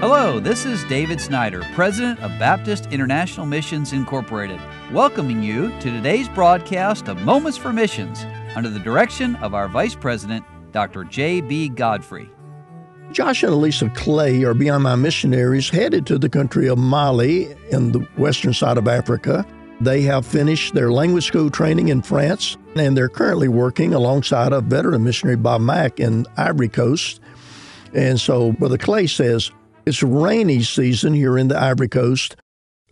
Hello, this is David Snyder, President of Baptist International Missions Incorporated, welcoming you to today's broadcast of Moments for Missions under the direction of our Vice President, Dr. J.B. Godfrey. Josh and Elisa Clay are BIMI missionaries headed to the country of Mali in the western side of Africa. They have finished their language school training in France, and they're currently working alongside a veteran missionary, Bob Mack, in Ivory Coast. And so Brother Clay says, it's rainy season here in the Ivory Coast.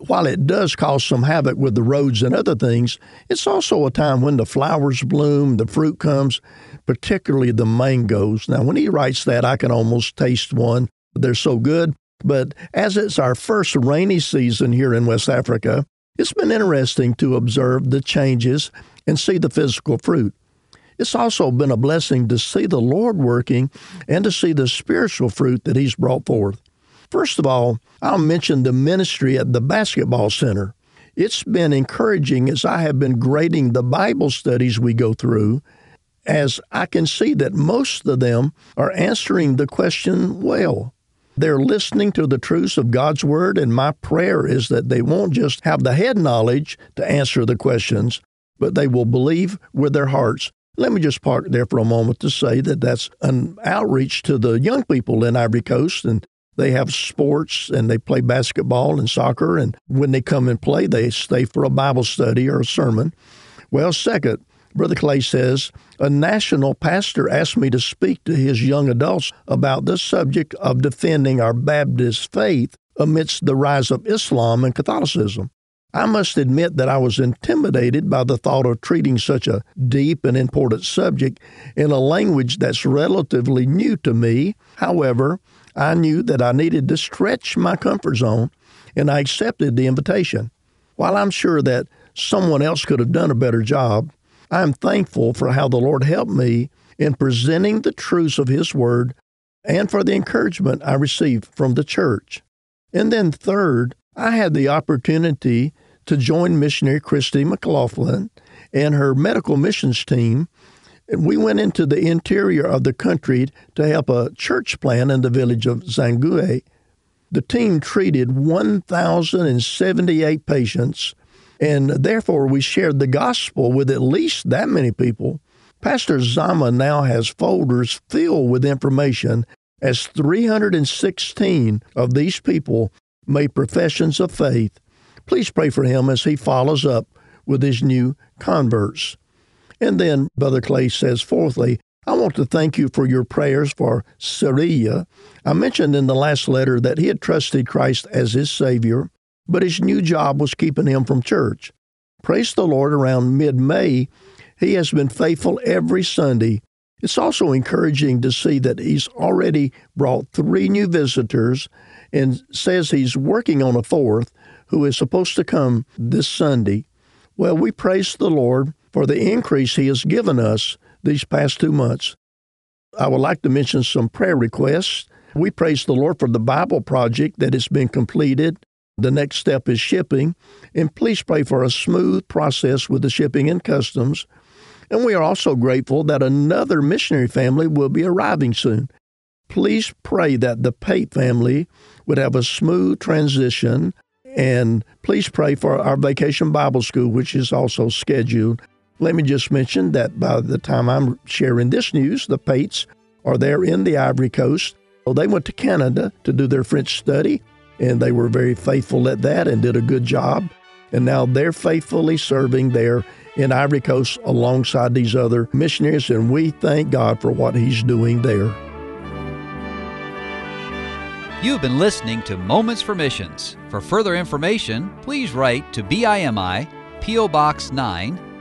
While it does cause some havoc with the roads and other things, it's also a time when the flowers bloom, the fruit comes, particularly the mangoes. Now, when he writes that, I can almost taste one. They're so good. But as it's our first rainy season here in West Africa, it's been interesting to observe the changes and see the physical fruit. It's also been a blessing to see the Lord working and to see the spiritual fruit that He's brought forth. First of all, I'll mention the ministry at the basketball center. It's been encouraging as I have been grading the Bible studies we go through, as I can see that most of them are answering the question well. They're listening to the truths of God's Word, and my prayer is that they won't just have the head knowledge to answer the questions, but they will believe with their hearts. Let me just park there for a moment to say that that's an outreach to the young people in Ivory Coast and they have sports and they play basketball and soccer. And when they come and play, they stay for a Bible study or a sermon. Well, second, Brother Clay says, a national pastor asked me to speak to his young adults about the subject of defending our Baptist faith amidst the rise of Islam and Catholicism. I must admit that I was intimidated by the thought of treating such a deep and important subject in a language that's relatively new to me. However, I knew that I needed to stretch my comfort zone, and I accepted the invitation. While I'm sure that someone else could have done a better job, I am thankful for how the Lord helped me in presenting the truths of His Word and for the encouragement I received from the church. And then, third, I had the opportunity to join missionary Christy McLaughlin and her medical missions team we went into the interior of the country to help a church plan in the village of Zangue. The team treated 1,078 patients, and therefore we shared the gospel with at least that many people. Pastor Zama now has folders filled with information as 316 of these people made professions of faith. Please pray for him as he follows up with his new converts. And then Brother Clay says, fourthly, I want to thank you for your prayers for Syria. I mentioned in the last letter that he had trusted Christ as his Savior, but his new job was keeping him from church. Praise the Lord, around mid May, he has been faithful every Sunday. It's also encouraging to see that he's already brought three new visitors and says he's working on a fourth who is supposed to come this Sunday. Well, we praise the Lord for the increase He has given us these past two months. I would like to mention some prayer requests. We praise the Lord for the Bible project that has been completed. The next step is shipping. And please pray for a smooth process with the shipping and customs. And we are also grateful that another missionary family will be arriving soon. Please pray that the Pate family would have a smooth transition. And please pray for our vacation Bible school, which is also scheduled let me just mention that by the time I'm sharing this news, the Pates are there in the Ivory Coast. Well, they went to Canada to do their French study, and they were very faithful at that and did a good job. And now they're faithfully serving there in Ivory Coast alongside these other missionaries, and we thank God for what He's doing there. You've been listening to Moments for Missions. For further information, please write to BIMI, P.O. Box 9.